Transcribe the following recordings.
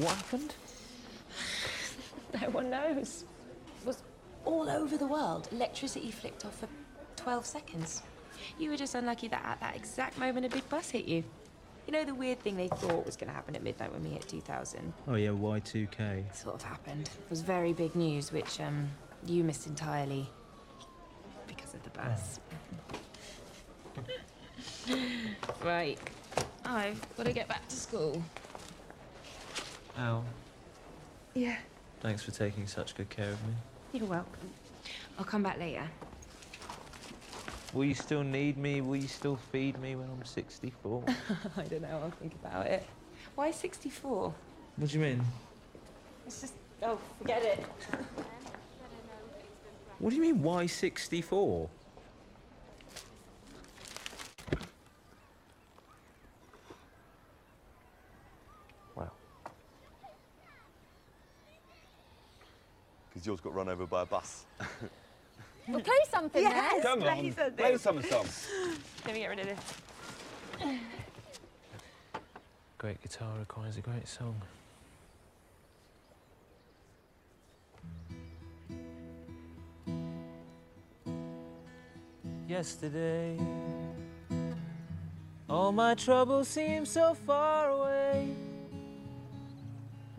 What happened? No one knows. It was all over the world. Electricity flicked off for 12 seconds. You were just unlucky that at that exact moment a big bus hit you. You know the weird thing they thought was going to happen at midnight when we hit 2000? Oh yeah, Y2K. Sort of happened. It was very big news, which um, you missed entirely because of the bus. right. I've got to get back to school. Al, Yeah. thanks for taking such good care of me. You're welcome. I'll come back later. Will you still need me? Will you still feed me when I'm 64? I don't know. I'll think about it. Why 64? what do you mean? It's just. Oh, forget it. What do you mean, why 64? Because yours got run over by a bus. We'll play something Yes. then. Come play on, something. play the summer song. Let me get rid of this. Great guitar requires a great song. Yesterday, all my troubles seemed so far away.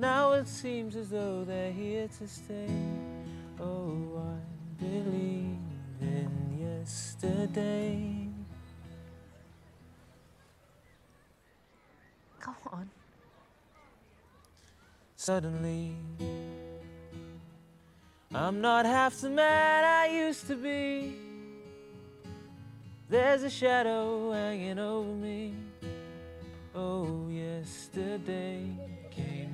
Now it seems as though they're here to stay. Oh, I believe in yesterday. Go on. Suddenly, I'm not half the man I used to be. There's a shadow hanging over me. Oh, yesterday came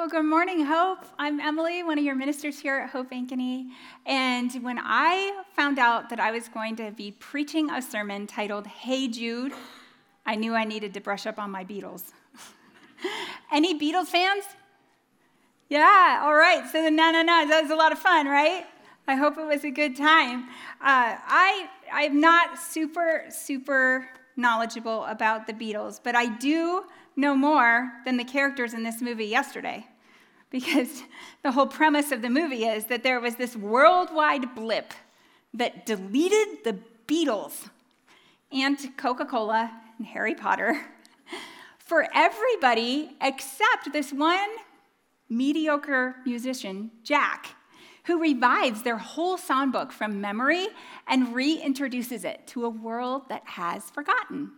Well, good morning, Hope. I'm Emily, one of your ministers here at Hope Ankeny. And when I found out that I was going to be preaching a sermon titled Hey Jude, I knew I needed to brush up on my Beatles. Any Beatles fans? Yeah, all right. So the no, no, no, that was a lot of fun, right? I hope it was a good time. Uh, I, I'm not super, super knowledgeable about the Beatles, but I do know more than the characters in this movie yesterday. Because the whole premise of the movie is that there was this worldwide blip that deleted the Beatles and Coca Cola and Harry Potter for everybody except this one mediocre musician, Jack, who revives their whole songbook from memory and reintroduces it to a world that has forgotten.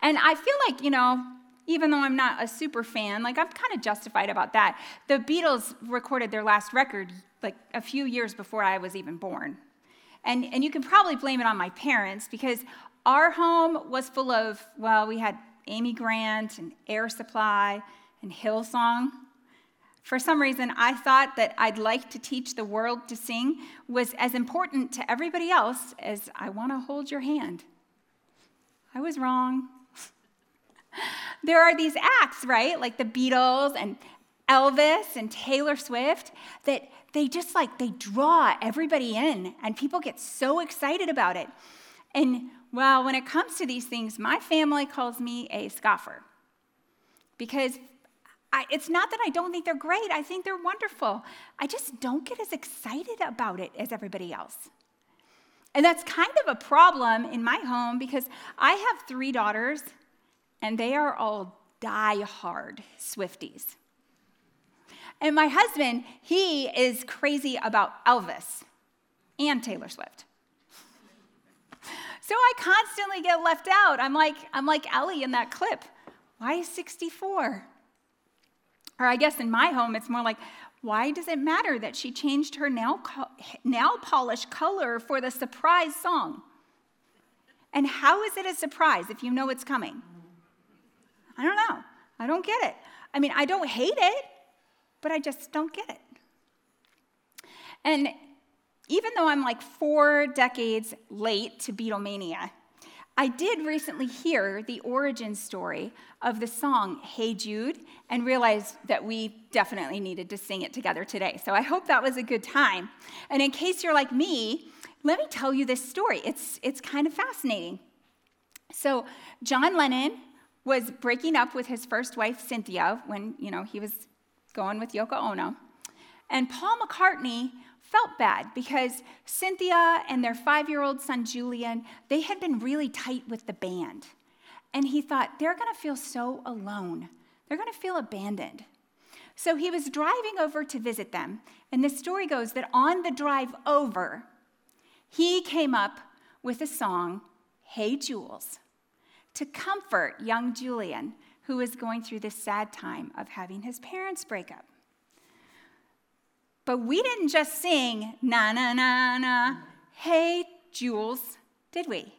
And I feel like, you know, even though I'm not a super fan, like I'm kind of justified about that. The Beatles recorded their last record like a few years before I was even born. And, and you can probably blame it on my parents because our home was full of, well, we had Amy Grant and Air Supply and Hillsong. For some reason, I thought that I'd like to teach the world to sing was as important to everybody else as I want to hold your hand. I was wrong. There are these acts, right? Like the Beatles and Elvis and Taylor Swift that they just like they draw everybody in and people get so excited about it. And well, when it comes to these things, my family calls me a scoffer. Because I, it's not that I don't think they're great, I think they're wonderful. I just don't get as excited about it as everybody else. And that's kind of a problem in my home because I have three daughters and they are all die-hard Swifties. And my husband, he is crazy about Elvis and Taylor Swift. So I constantly get left out. I'm like, I'm like Ellie in that clip. Why is 64? Or I guess in my home, it's more like, why does it matter that she changed her nail, co- nail polish color for the surprise song? And how is it a surprise if you know it's coming? I don't know. I don't get it. I mean, I don't hate it. but I just don't get it. And even though I'm like four decades late to Beatlemania, I did recently hear the origin story of the song Hey Jude and realized that we definitely needed to sing it together today. So I hope that was a good time. And in case you're like me, let me tell you this story. It's, it's kind of fascinating. So, John Lennon was breaking up with his first wife, Cynthia, when, you know, he was going with Yoko Ono. And Paul McCartney felt bad because Cynthia and their five year old son Julian, they had been really tight with the band. And he thought, they're to feel so alone. They're to feel abandoned. So he was driving over to visit them. And the story goes that on the drive over, he came up with a song, Hey Jules, to comfort young Julian, who was going through this sad time of having his parents break up. But we didn't just sing, na na na na, hey, Jules, did we?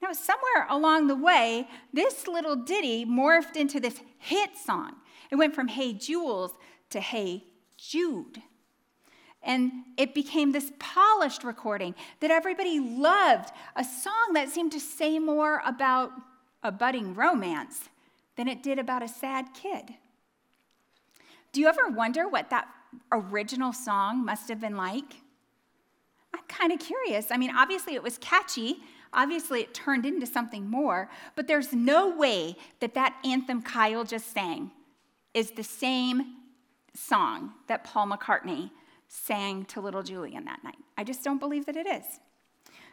Now, somewhere along the way, this little ditty morphed into this hit song. It went from Hey Jules to Hey Jude. And it became this polished recording that everybody loved, a song that seemed to say more about a budding romance than it did about a sad kid. Do you ever wonder what that original song must have been like? I'm kind of curious. I mean, obviously it was catchy. Obviously it turned into something more, but there's no way that that anthem Kyle just sang is the same song that Paul McCartney sang to little Julian that night. I just don't believe that it is.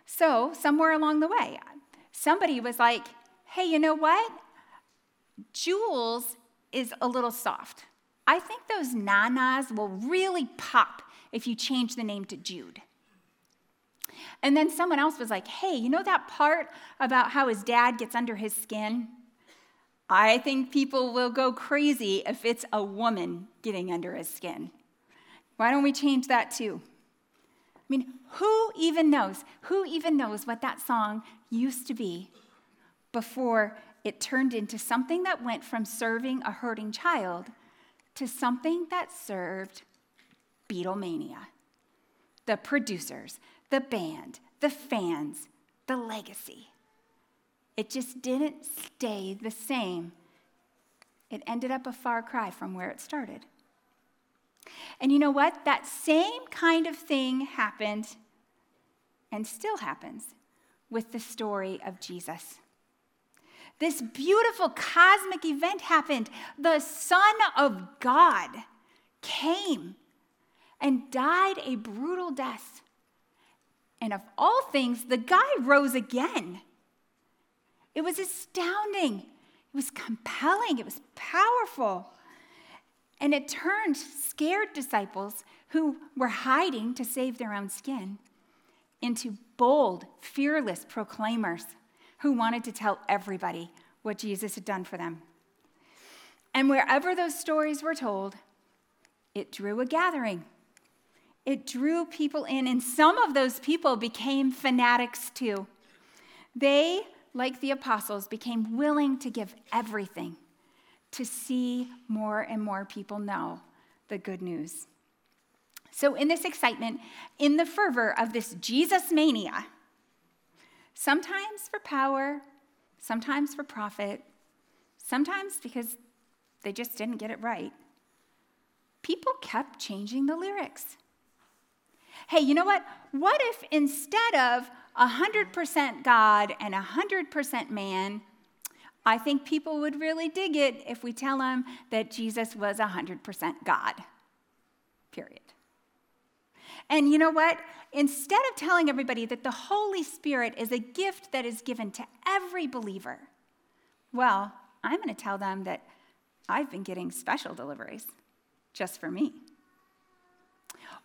So, somewhere along the way, somebody was like, hey, you know what? Jules is a little soft. I think those nanas will really pop if you change the name to Jude. And then someone else was like, hey, you know that part about how his dad gets under his skin? I think people will go crazy if it's a woman getting under his skin. Why don't we change that too? I mean, who even knows? Who even knows what that song used to be before it turned into something that went from serving a hurting child to something that served Beatlemania. The producers, the band, the fans, the legacy. It just didn't stay the same. It ended up a far cry from where it started. And you know what? That same kind of thing happened and still happens with the story of Jesus. This beautiful cosmic event happened. The Son of God came and died a brutal death. And of all things, the guy rose again. It was astounding. It was compelling. It was powerful. And it turned scared disciples who were hiding to save their own skin into bold, fearless proclaimers who wanted to tell everybody what Jesus had done for them. And wherever those stories were told, it drew a gathering. It drew people in, and some of those people became fanatics too. They, like the apostles, became willing to give everything to see more and more people know the good news. So, in this excitement, in the fervor of this Jesus mania, sometimes for power, sometimes for profit, sometimes because they just didn't get it right, people kept changing the lyrics. Hey, you know what? What if instead of 100% God and 100% man, I think people would really dig it if we tell them that Jesus was 100% God, period. And you know what? Instead of telling everybody that the Holy Spirit is a gift that is given to every believer, well, I'm going to tell them that I've been getting special deliveries just for me.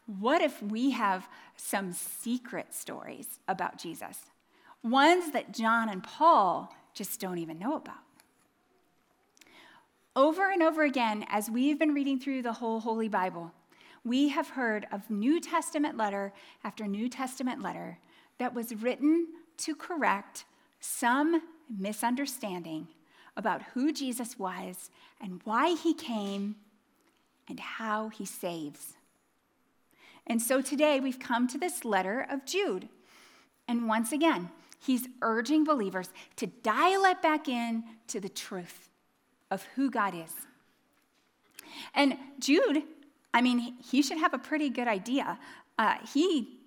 What if we have some secret stories about Jesus? Ones that John and Paul just don't even know about. Over and over again, as we've been reading through the whole Holy Bible, we have heard of New Testament letter after New Testament letter that was written to correct some misunderstanding about who Jesus was and why he came and how he saves. And so today we've come to this letter of Jude. And once again, he's urging believers to dial it back in to the truth of who God is. And Jude, I mean, he should have a pretty good idea. Uh, he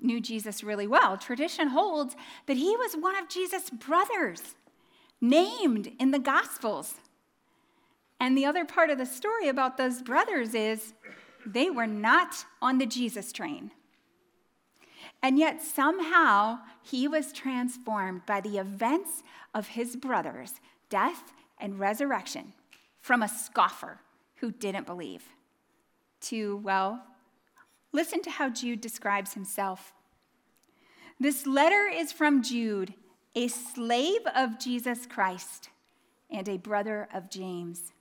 knew Jesus really well. Tradition holds that he was one of Jesus' brothers, named in the Gospels. And the other part of the story about those brothers is they were not on the Jesus train. And yet, somehow, he was transformed by the events of his brothers' death and resurrection from a scoffer who didn't believe to, well, listen to how Jude describes himself. This letter is from Jude, a slave of Jesus Christ and a brother of James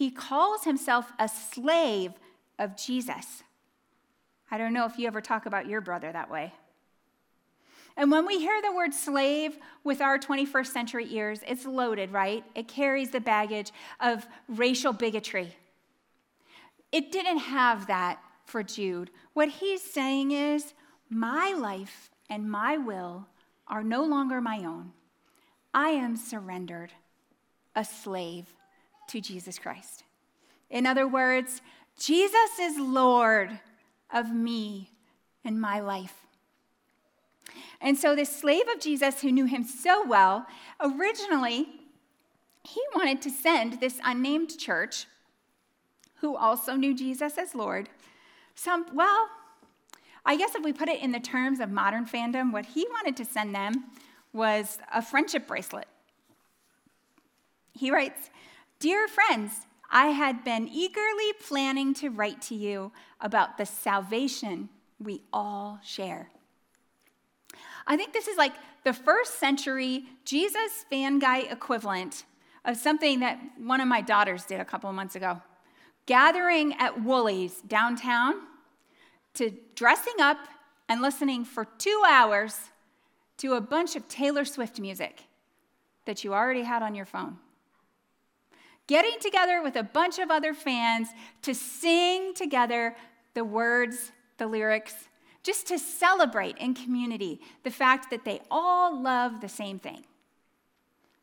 he calls himself a slave of Jesus. I don't know if you ever talk about your brother that way. And when we hear the word slave with our 21st century ears, it's loaded, right? It carries the baggage of racial bigotry. It didn't have that for Jude. What he's saying is, my life and my will are no longer my own. I am surrendered, a slave to Jesus Christ. In other words, Jesus is Lord of me and my life. And so, this slave of Jesus who knew him so well, originally, he wanted to send this unnamed church, who also knew Jesus as Lord, some, well, I guess if we put it in the terms of modern fandom, what he wanted to send them was a friendship bracelet. He writes, Dear friends, I had been eagerly planning to write to you about the salvation we all share. I think this is like the first century Jesus fan guy equivalent of something that one of my daughters did a couple of months ago. Gathering at Woolies downtown to dressing up and listening for two hours to a bunch of Taylor Swift music that you already had on your phone getting together with a bunch of other fans to sing together the words, the lyrics, just to celebrate in community the fact that they all love the same thing.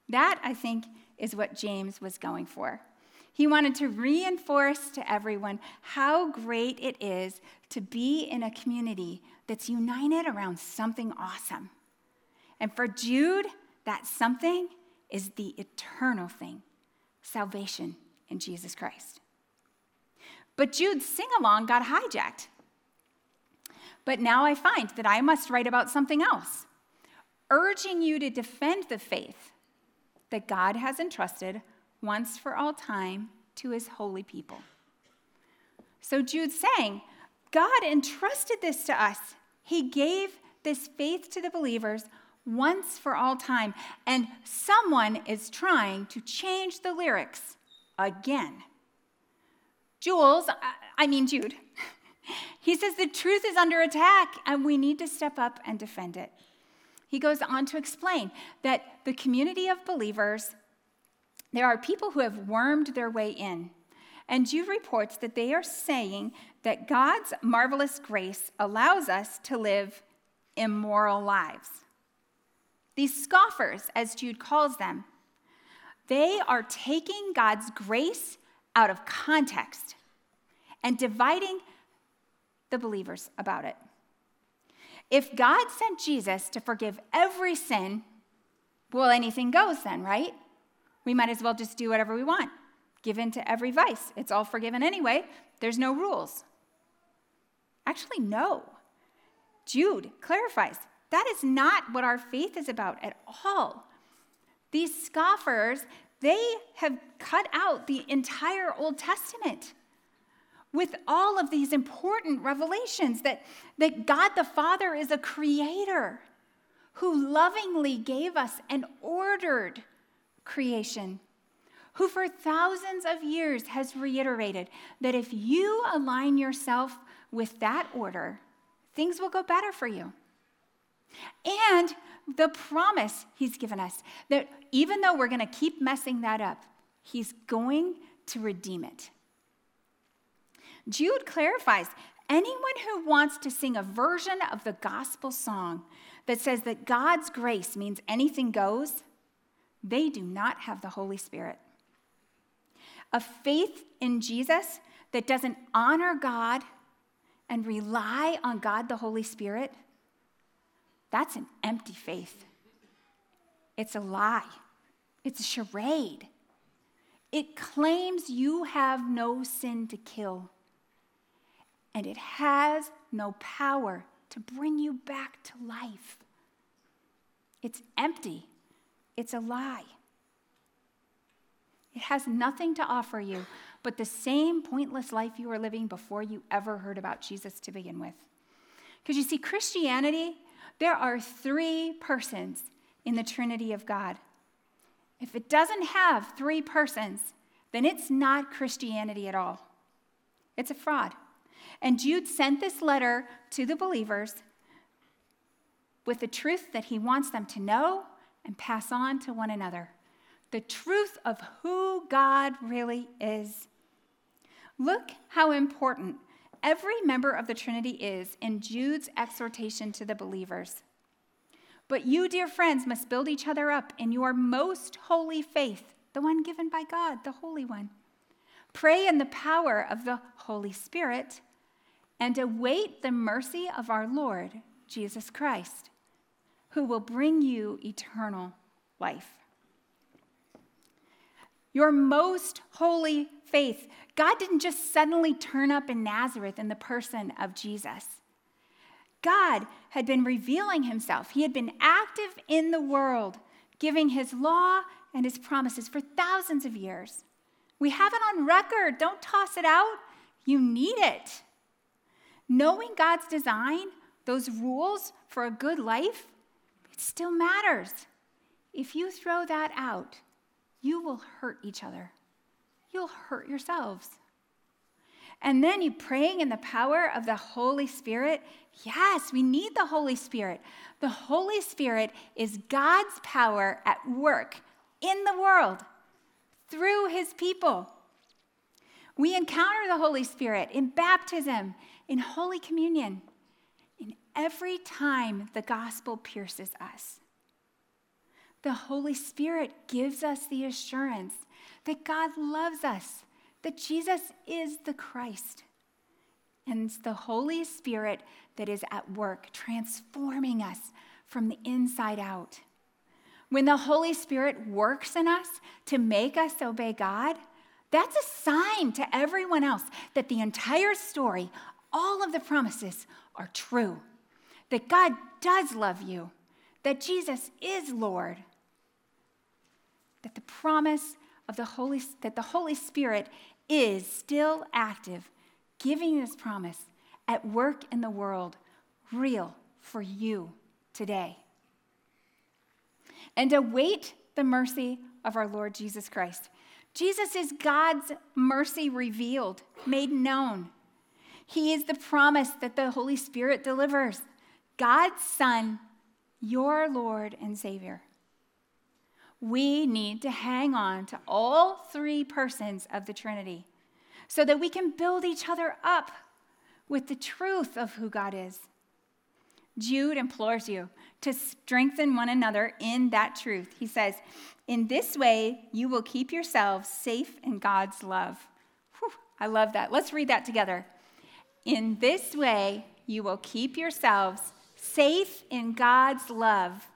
That, I think, is what James was going for. He wanted to reinforce to everyone how great it is to be in a community that's united around something awesome. And for Jude, that something is the eternal thing salvation in Jesus Christ. But Jude's sing along got hijacked. But now I find that I must write about something else, urging you to defend the faith that God has entrusted once for all time to his holy people. So Jude's saying, God entrusted this to us. He gave this faith to the believers once for all time, and someone is trying to change the lyrics again. Jules, I mean Jude, he says the truth is under attack and we need to step up and defend it. He goes on to explain that the community of believers, there are people who have wormed their way in. And Jude reports that they are saying that God's marvelous grace allows us to live immoral lives. These scoffers, as Jude calls them, they are taking God's grace out of context and dividing the believers about it. If God sent Jesus to forgive every sin, well, anything goes then, right? We might as well just do whatever we want, give in to every vice. It's all forgiven anyway, there's no rules. Actually, no. Jude clarifies that is not what our faith is about at all. These scoffers, they have cut out the entire Old Testament with all of these important revelations that, that God the Father is a creator who lovingly gave us an ordered creation, who for thousands of years has reiterated that if you align yourself with that order, things will go better for you. And the promise he's given us that even though we're going to keep messing that up, he's going to redeem it. Jude clarifies anyone who wants to sing a version of the gospel song that says that God's grace means anything goes, they do not have the Holy Spirit. A faith in Jesus that doesn't honor God and rely on God the Holy Spirit, that's an empty faith. It's a lie, it's a charade. It claims you have no sin to kill, and it has no power to bring you back to life. It's empty, it's a lie. It has nothing to offer you but the same pointless life you were living before you ever heard about Jesus to begin with. Because you see, Christianity, there are three persons in the Trinity of God. If it doesn't have three persons, then it's not Christianity at all. It's a fraud. And Jude sent this letter to the believers with the truth that he wants them to know and pass on to one another the truth of who God really is. Look how important every member of the Trinity is in Jude's exhortation to the believers. But you, dear friends, must build each other up in your most holy faith, the one given by God, the Holy One. Pray in the power of the Holy Spirit and await the mercy of our Lord Jesus Christ, who will bring you eternal life. Your most holy faith. God didn't just suddenly turn up in Nazareth in the person of Jesus. God had been revealing himself. He had been active in the world, giving his law and his promises for thousands of years. We have it on record. Don't toss it out. You need it. Knowing God's design, those rules for a good life, it still matters. If you throw that out, you will hurt each other. You'll hurt yourselves. And then you praying in the power of the Holy Spirit. Yes, we need the Holy Spirit. The Holy Spirit is God's power at work in the world through his people. We encounter the Holy Spirit in baptism, in Holy Communion, in every time the gospel pierces us. The Holy Spirit gives us the assurance that God loves us, that Jesus is the Christ. And it's the Holy Spirit that is at work, transforming us from the inside out. When the Holy Spirit works in us to make us obey God, that's a sign to everyone else that the entire story, all of the promises are true. That God does love you, that Jesus is Lord, that the promise of the Holy that the Holy Spirit is still active, giving this promise at work in the world, real for you today. And await the mercy of our Lord Jesus Christ. Jesus is God's mercy revealed, made known. He is the promise that the Holy Spirit delivers. God's Son, your Lord and Savior we need to hang on to all three persons of the Trinity so that we can build each other up with the truth of who God is. Jude implores you to strengthen one another in that truth. He says, In this way, you will keep yourselves safe in God's love. Whew, I love that. Let's read that together. In this way, you will keep yourselves safe in God's love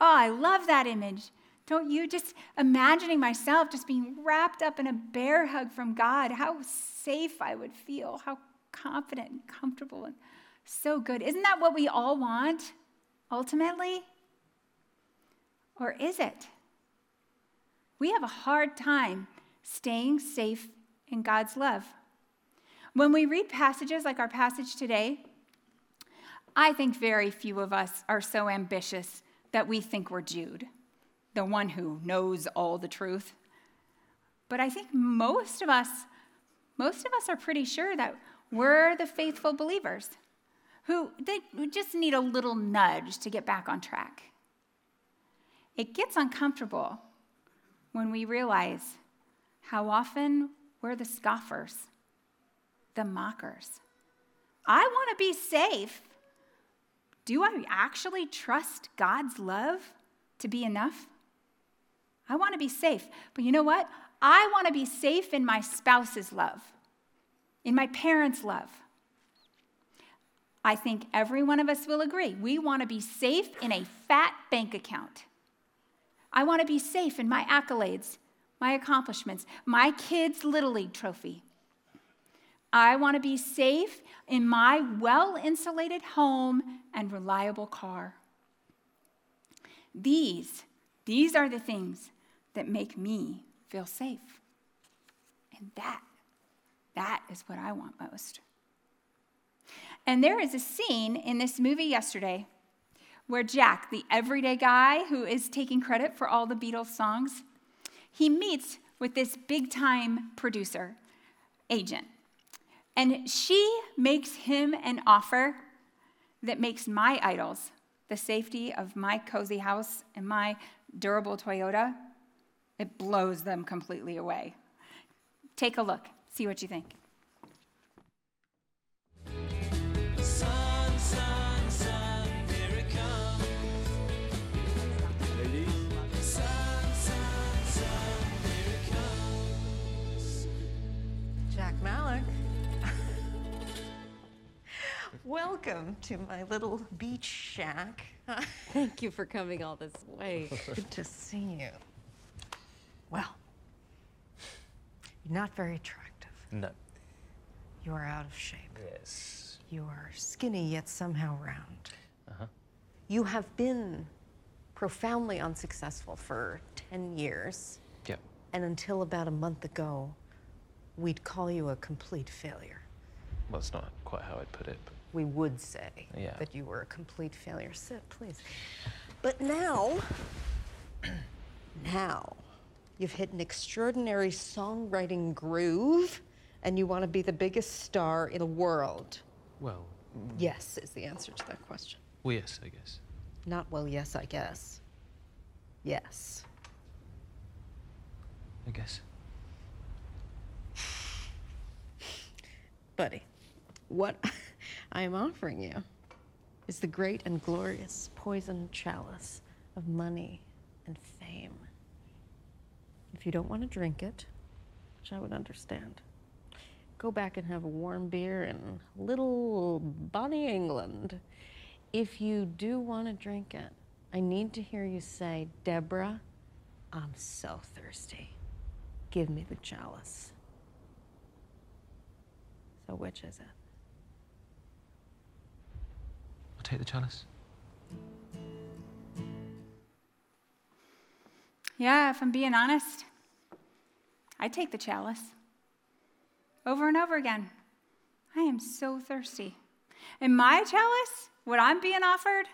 Oh, I love that image. Don't you? Just imagining myself just being wrapped up in a bear hug from God, how safe I would feel, how confident and comfortable and so good. Isn't that what we all want ultimately? Or is it? We have a hard time staying safe in God's love. When we read passages like our passage today, I think very few of us are so ambitious that we think we're Jude, the one who knows all the truth. But I think most of us, most of us are pretty sure that we're the faithful believers who they just need a little nudge to get back on track. It gets uncomfortable when we realize how often we're the scoffers the mockers. I want to be safe. Do I actually trust God's love to be enough? I want to be safe. But you know what? I want to be safe in my spouse's love, in my parents' love. I think every one of us will agree. We want to be safe in a fat bank account. I want to be safe in my accolades, my accomplishments, my kids' Little League trophy. I want to be safe in my well insulated home and reliable car. These, these are the things that make me feel safe. And that, that is what I want most. And there is a scene in this movie yesterday where Jack, the everyday guy who is taking credit for all the Beatles songs, he meets with this big time producer, agent. And she makes him an offer that makes my idols, the safety of my cozy house and my durable Toyota, it blows them completely away. Take a look, see what you think. Welcome to my little beach shack. Thank you for coming all this way. Good to see you. Well, you're not very attractive. No. You are out of shape. Yes. You are skinny yet somehow round. Uh-huh. You have been profoundly unsuccessful for 10 years, Yep. and until about a month ago, we'd call you a complete failure. Well, it's not quite how I'd put it, but we would say Yeah. that you were a complete failure. Sit, please. But now, now, you've hit an extraordinary songwriting groove and you want to be the biggest star in the world. well, Yes, is the answer to that question. well, yes, I guess. Not, well, yes, I guess. Yes. I guess. Buddy, what I am offering you is the great and glorious poison chalice of money and fame. If you don't want to drink it, which I would understand, go back and have a warm beer in little Bonnie, England. If you do want to drink it, I need to hear you say, Deborah, I'm so thirsty. Give me the chalice. So, which is it? I'll take the chalice. Yeah, if I'm being honest, I take the chalice over and over again. I am so thirsty. And my chalice, what I'm being offered,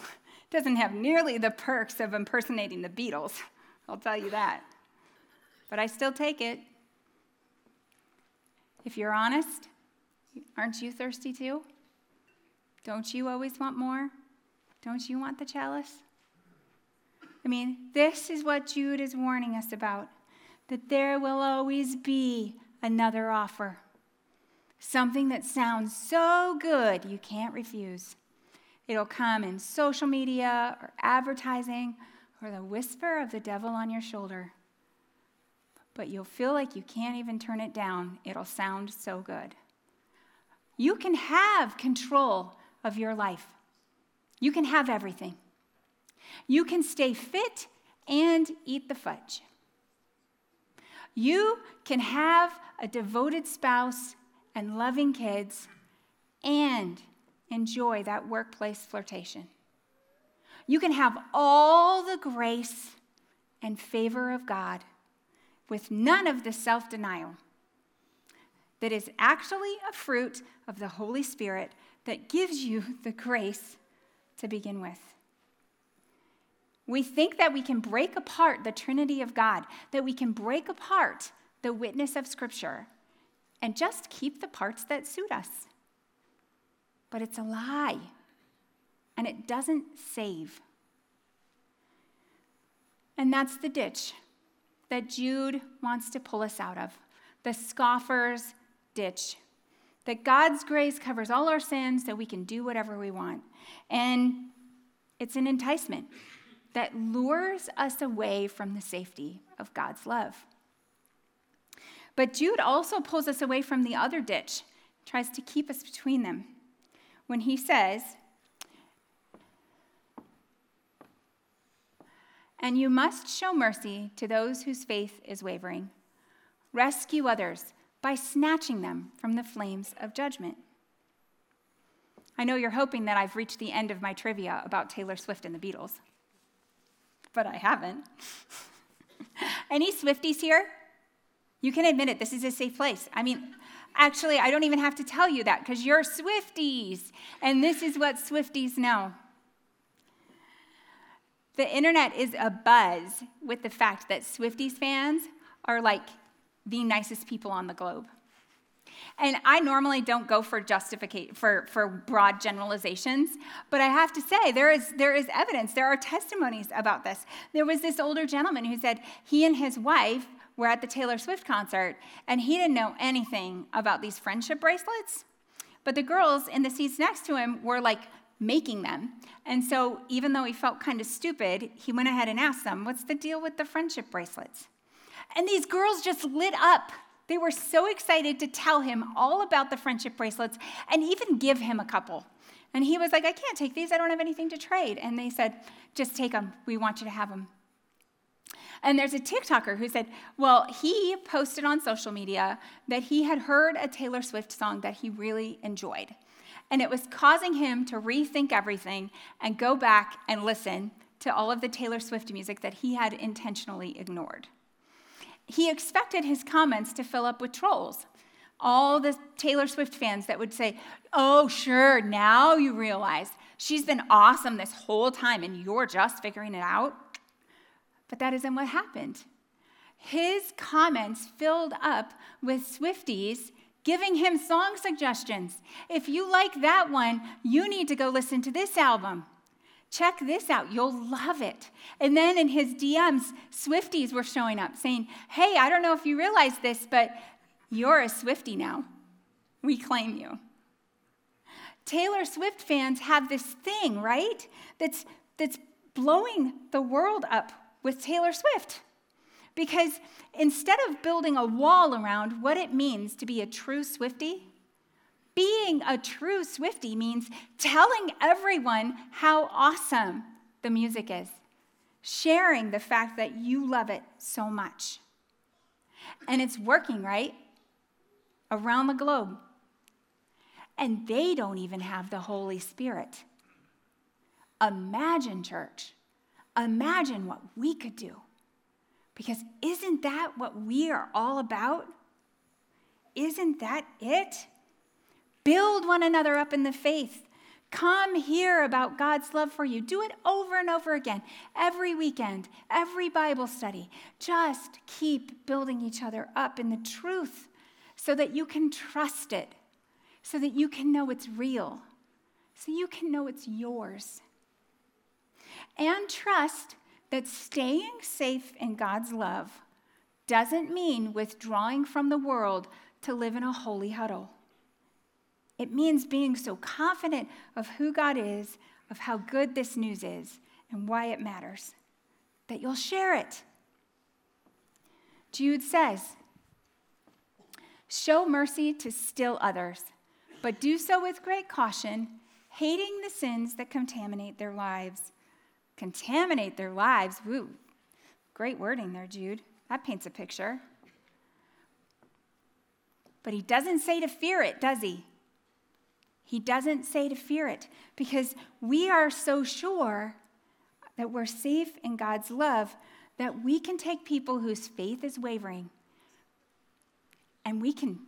doesn't have nearly the perks of impersonating the Beatles. I'll tell you that. But I still take it. If you're honest, aren't you thirsty too? Don't you always want more? Don't you want the chalice? I mean, this is what Jude is warning us about that there will always be another offer. Something that sounds so good you can't refuse. It'll come in social media or advertising or the whisper of the devil on your shoulder. But you'll feel like you can't even turn it down. It'll sound so good. You can have control of your life, you can have everything. You can stay fit and eat the fudge. You can have a devoted spouse and loving kids and enjoy that workplace flirtation. You can have all the grace and favor of God with none of the self denial that is actually a fruit of the Holy Spirit that gives you the grace to begin with. We think that we can break apart the Trinity of God, that we can break apart the witness of Scripture and just keep the parts that suit us. But it's a lie, and it doesn't save. And that's the ditch that Jude wants to pull us out of the scoffer's ditch. That God's grace covers all our sins so we can do whatever we want. And it's an enticement that lures us away from the safety of God's love. But Jude also pulls us away from the other ditch, tries to keep us between them. When he says, And you must show mercy to those whose faith is wavering. Rescue others by snatching them from the flames of judgment. I know you're hoping that I've reached the end of my trivia about Taylor Swift and the Beatles, but I haven't. Any Swifties here? You can admit it, this is a safe place. I mean, actually, I don't even have to tell you that because you're Swifties, and this is what Swifties know. The internet is a buzz with the fact that Swifties fans are like the nicest people on the globe. And I normally don't go for justification for, for broad generalizations, but I have to say there is there is evidence, there are testimonies about this. There was this older gentleman who said he and his wife were at the Taylor Swift concert and he didn't know anything about these friendship bracelets. But the girls in the seats next to him were like making them. And so, even though he felt kind of stupid, he went ahead and asked them, What's the deal with the friendship bracelets? And these girls just lit up. They were so excited to tell him all about the friendship bracelets and even give him a couple. And he was like, I can't take these. I don't have anything to trade. And they said, Just take them. We want you to have them. And there's a TikToker who said, Well, he posted on social media that he had heard a Taylor Swift song that he really enjoyed and it was causing him to rethink everything and go back and listen to all of the Taylor Swift music that he had intentionally ignored. He expected his comments to fill up with trolls. All the Taylor Swift fans that would say, Oh, sure, now you realize she's been awesome this whole time and you're just figuring it out. But that isn't what happened. His comments filled up with Swifties giving him song suggestions. If you like that one, you need to go listen to this album. Check this out, you'll love it. And then in his DMs, Swifties were showing up saying, Hey, I don't know if you realize this, but you're a Swiftie now. We claim you. Taylor Swift fans have this thing, right? That's, that's blowing the world up with Taylor Swift. Because instead of building a wall around what it means to be a true Swiftie, being a true Swifty means telling everyone how awesome the music is, sharing the fact that you love it so much. And it's working, right? Around the globe. And they don't even have the Holy Spirit. Imagine, church, imagine what we could do because isn't that what we are all about? Isn't that it? Build one another up in the faith. Come hear about God's love for you. Do it over and over again, every weekend, every Bible study. Just keep building each other up in the truth so that you can trust it, so that you can know it's real, so you can know it's yours. And trust that staying safe in God's love doesn't mean withdrawing from the world to live in a holy huddle. It means being so confident of who God is, of how good this news is, and why it matters, that you'll share it. Jude says, Show mercy to still others, but do so with great caution, hating the sins that contaminate their lives contaminate their lives. Woo, great wording there, Jude. That paints a picture. But he doesn't say to fear it, does he? He doesn't say to fear it because we are so sure that we're safe in God's love that we can take people whose faith is wavering and we can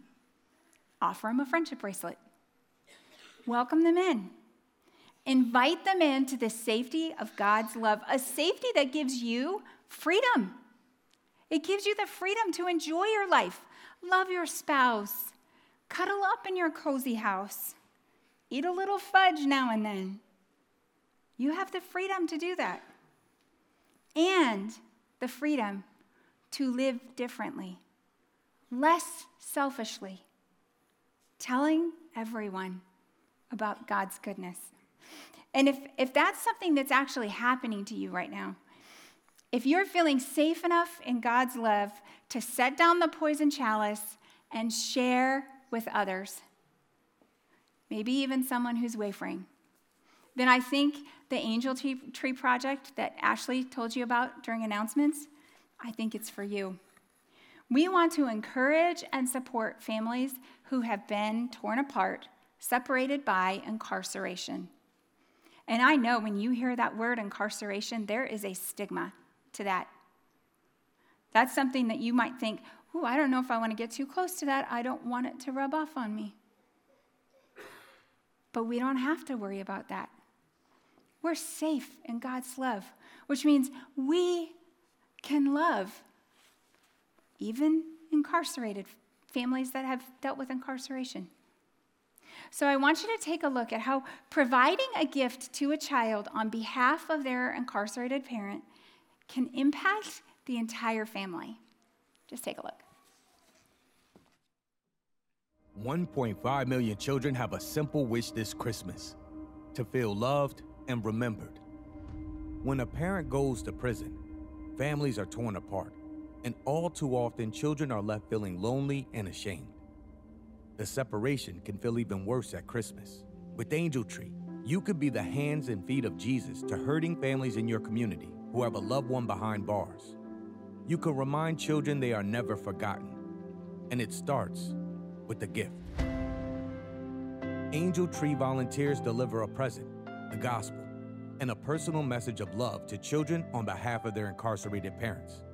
offer them a friendship bracelet, welcome them in, Invite them into the safety of God's love, a safety that gives you freedom. It gives you the freedom to enjoy your life, love your spouse, cuddle up in your cozy house, eat a little fudge now and then. You have the freedom to do that. And the freedom to live differently, less selfishly, telling everyone about God's goodness. And if, if that's something that's actually happening to you right now, if you're feeling safe enough in God's love to set down the poison chalice and share with others, maybe even someone who's wavering, then I think the Angel Tree Project that Ashley told you about during announcements, I think it's for you. We want to encourage and support families who have been torn apart, separated by incarceration. And I know when you hear that word incarceration, there is a stigma to that. That's something that you might think, oh, I don't know if I want to get too close to that. I don't want it to rub off on me. But we don't have to worry about that. We're safe in God's love, which means we can love even incarcerated families that have dealt with incarceration. So I want you to take a look at how providing a gift to a child on behalf of their incarcerated parent can impact the entire family. Just take a look. 1.5 million children have a simple wish this Christmas to feel loved and remembered. When a parent goes to prison, families are torn apart, and all too often children are left feeling lonely and ashamed. The separation can feel even worse at Christmas. With Angel Tree, you could be the hands and feet of Jesus to hurting families in your community who have a loved one behind bars. You could remind children they are never forgotten, and it starts with a gift. Angel Tree volunteers deliver a present the gospel, and a personal message of love to children on behalf of their incarcerated parents.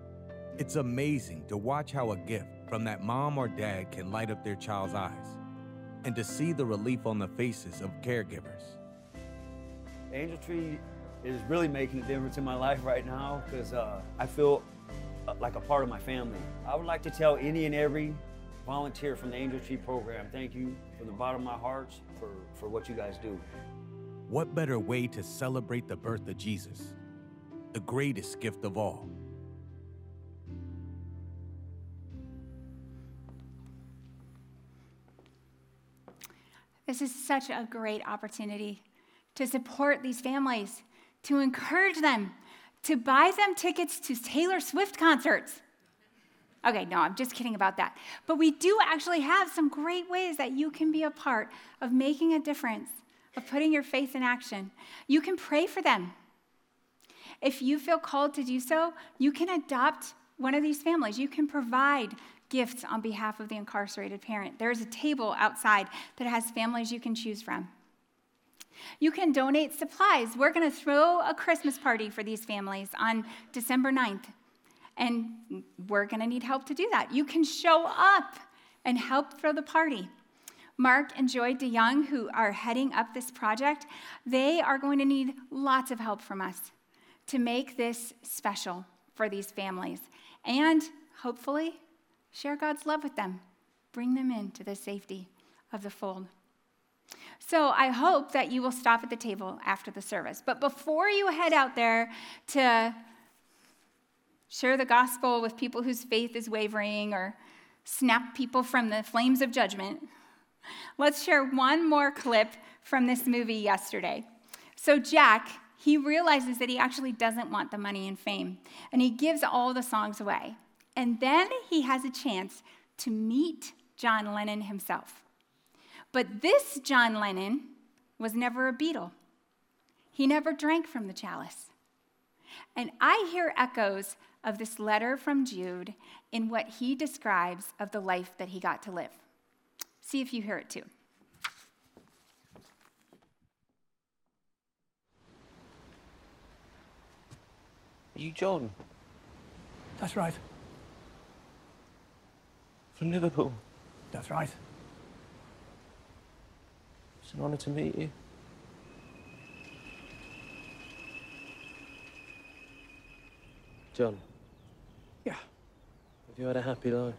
It's amazing to watch how a gift from that mom or dad can light up their child's eyes and to see the relief on the faces of caregivers. Angel Tree is really making a difference in my life right now because uh, I feel uh, like a part of my family. I would like to tell any and every volunteer from the Angel Tree program, thank you from the bottom of my heart for, for what you guys do. What better way to celebrate the birth of Jesus, the greatest gift of all? This is such a great opportunity to support these families, to encourage them, to buy them tickets to Taylor Swift concerts. Okay, no, I'm just kidding about that. But we do actually have some great ways that you can be a part of making a difference of putting your faith in action. You can pray for them. If you feel called to do so, you can adopt one of these families. You can provide gifts on behalf of the incarcerated parent. There's a table outside that has families you can choose from. You can donate supplies. We're going to throw a Christmas party for these families on December 9th, and we're going to need help to do that. You can show up and help throw the party. Mark and Joy DeYoung, who are heading up this project, they are going to need lots of help from us to make this special for these families and hopefully share God's love with them, bring them into the safety of the fold. So I hope that you will stop at the table after the service. But before you head out there to share the gospel with people whose faith is wavering or snap people from the flames of judgment, Let's share one more clip from this movie yesterday. So, Jack, he realizes that he actually doesn't want the money and fame, and he gives all the songs away. And then he has a chance to meet John Lennon himself. But this John Lennon was never a Beatle. He never drank from the chalice. And I hear echoes of this letter from Jude in what he describes of the life that he got to live. See if you hear it too. Are you John? That's right. From Liverpool? That's right. It's an honour to meet you. John. Have you had a happy life?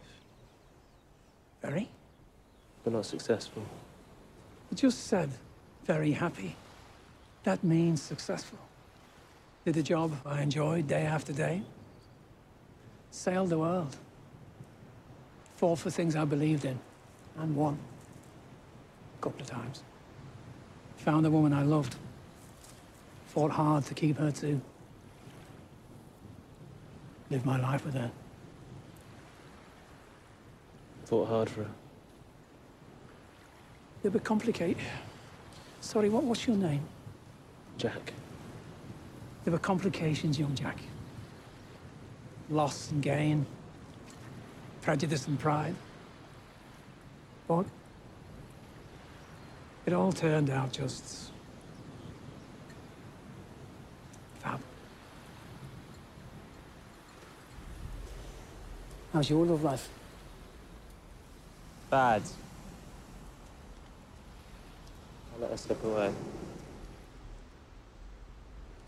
Very but not successful. I just said very happy. That means successful. Did a job I enjoyed day after day. Sailed the world. Fought for things I believed in and won. A couple of times. Found a woman I loved. Fought hard to keep her too. Lived my life with her. Fought hard for her. Yeah, but complicate. Sorry, what, what's your name? Jack. There were complications, young Jack. Loss and gain, prejudice and pride. But it all turned out just fab. How's your love life? Bad. I let her slip away.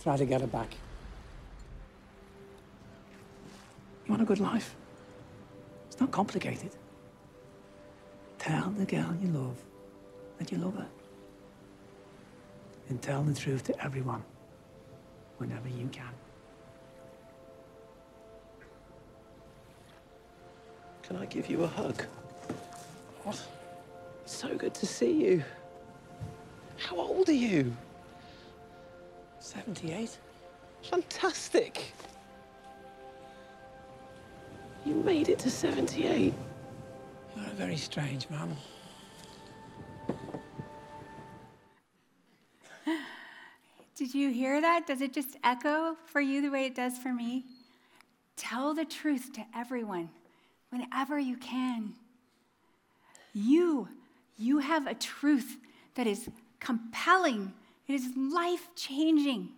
Try to get her back. You want a good life? It's not complicated. Tell the girl you love that you love her. And tell the truth to everyone whenever you can. Can I give you a hug? What? So good to see you. How old are you? 78? Fantastic. You made it to 78. You're a very strange man. Did you hear that? Does it just echo for you the way it does for me? Tell the truth to everyone whenever you can. You, you have a truth that is compelling, it is life changing.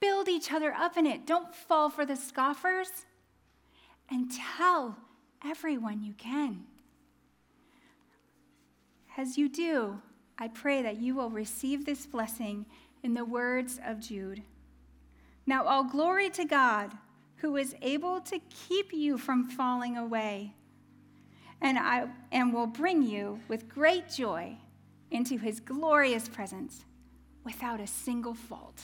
Build each other up in it. Don't fall for the scoffers. And tell everyone you can. As you do, I pray that you will receive this blessing in the words of Jude. Now, all glory to God, who is able to keep you from falling away, and, I, and will bring you with great joy into his glorious presence without a single fault.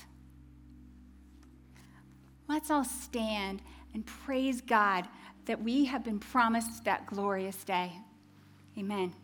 Let's all stand and praise God that we have been promised that glorious day. Amen.